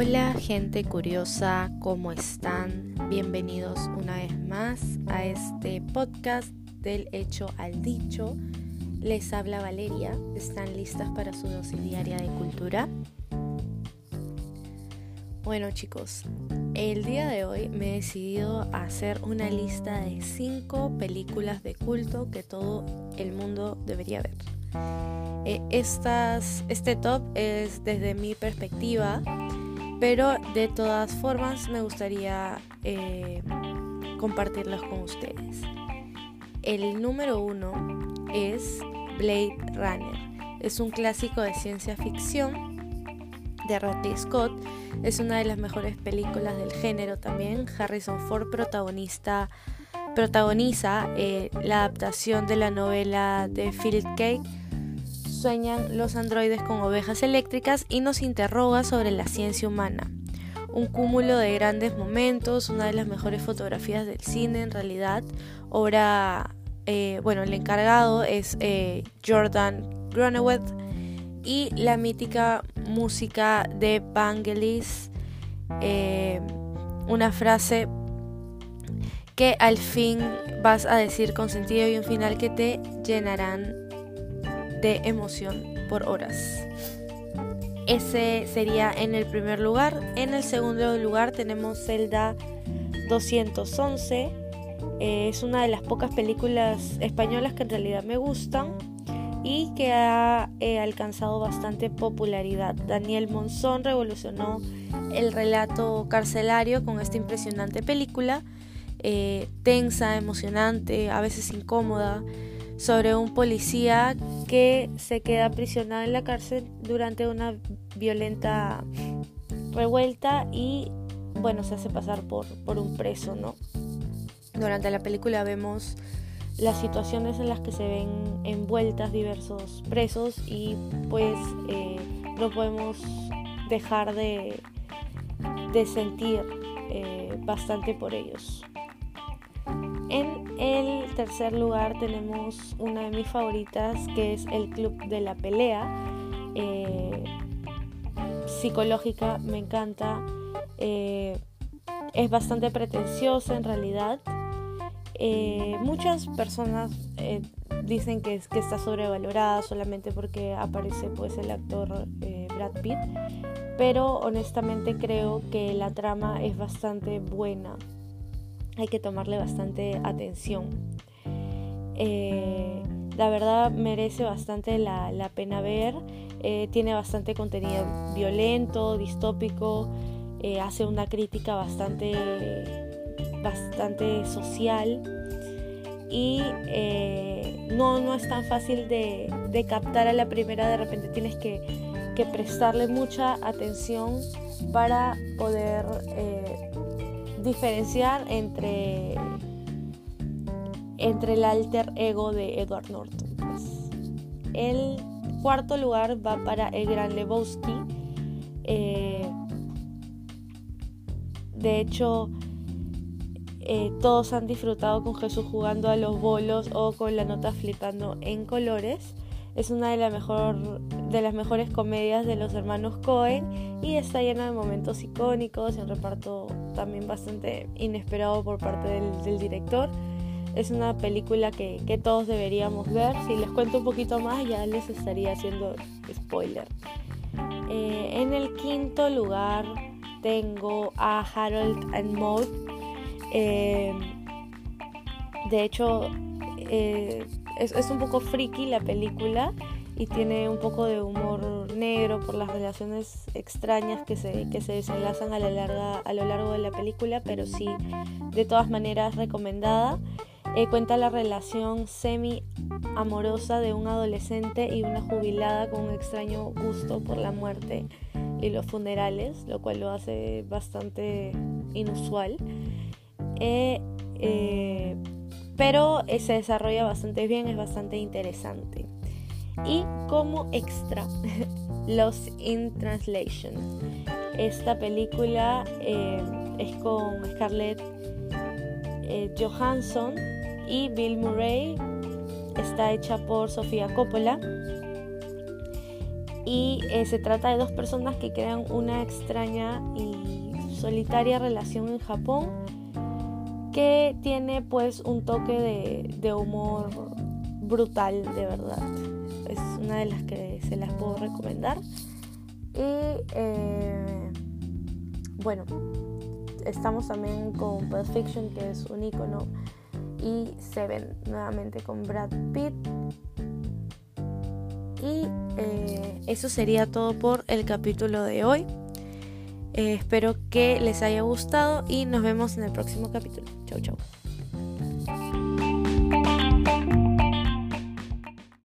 Hola gente curiosa, ¿cómo están? Bienvenidos una vez más a este podcast del hecho al dicho. Les habla Valeria, ¿están listas para su dosis diaria de cultura? Bueno chicos, el día de hoy me he decidido a hacer una lista de 5 películas de culto que todo el mundo debería ver. Eh, este top es desde mi perspectiva pero de todas formas me gustaría eh, compartirlos con ustedes. El número uno es Blade Runner. Es un clásico de ciencia ficción de Ridley Scott. Es una de las mejores películas del género también. Harrison Ford protagoniza eh, la adaptación de la novela de Philip K sueñan los androides con ovejas eléctricas y nos interroga sobre la ciencia humana. Un cúmulo de grandes momentos, una de las mejores fotografías del cine en realidad. Obra, eh, bueno, el encargado es eh, Jordan Groneweth y la mítica música de Vangelis. Eh, una frase que al fin vas a decir con sentido y un final que te llenarán de emoción por horas. Ese sería en el primer lugar. En el segundo lugar tenemos Zelda 211. Eh, es una de las pocas películas españolas que en realidad me gustan y que ha eh, alcanzado bastante popularidad. Daniel Monzón revolucionó el relato carcelario con esta impresionante película, eh, tensa, emocionante, a veces incómoda, sobre un policía que se queda aprisionado en la cárcel durante una violenta revuelta y bueno, se hace pasar por, por un preso, ¿no? Durante la película vemos las situaciones en las que se ven envueltas diversos presos y pues eh, no podemos dejar de, de sentir eh, bastante por ellos. El tercer lugar tenemos una de mis favoritas que es el Club de la Pelea. Eh, psicológica, me encanta. Eh, es bastante pretenciosa en realidad. Eh, muchas personas dicen que, que, está sobrevalorada solamente porque aparece pues el actor Brad Pitt. Pero honestamente creo que la trama es bastante buena hay que tomarle bastante atención. Eh, la verdad merece bastante la, pena ver. Eh, tiene bastante contenido violento, distópico, eh, hace una crítica bastante, bastante social y no, no es tan fácil de, captar a la primera, de repente tienes que, que prestarle mucha atención para poder diferenciar entre, entre el alter ego de Edward Norton. Pues. El cuarto lugar va para el gran Lebowski. Eh, de hecho, eh, todos han disfrutado con Jesús jugando a los bolos o con la nota flipando en colores. Es una de, la mejor, de las mejores comedias de los hermanos Cohen y está llena de momentos icónicos y un reparto también bastante inesperado por parte del, director. Es una película que, todos deberíamos ver. Si les cuento un poquito más ya les estaría haciendo spoiler. Eh, en el quinto lugar tengo a Harold and Maude. Eh, de hecho, eh, es, un poco friki la película y tiene un poco de humor negro por las relaciones extrañas que se, que se desenlazan a, la larga, a lo largo de la película, pero sí, de todas maneras recomendada. Eh, cuenta la relación semi amorosa de un adolescente y una jubilada con un extraño gusto por la muerte y los funerales, lo cual lo hace bastante inusual. Eh, eh, pero se desarrolla bastante bien, es bastante interesante. Y como extra, Lost in Translation. Esta película eh, es con Scarlett eh, Johansson y Bill Murray. Está hecha por Sofía Coppola. y eh, se trata de dos personas que crean una extraña y solitaria relación en Japón que tiene pues un toque de, humor brutal de verdad. Es una de las que se las puedo recomendar. Y eh, bueno estamos también con Pulp Fiction que es un icono y Seven nuevamente con Brad Pitt. Y eh, eso sería todo por el capítulo de hoy. Eh, espero que les haya gustado y nos vemos en el próximo capítulo. Chau, chau.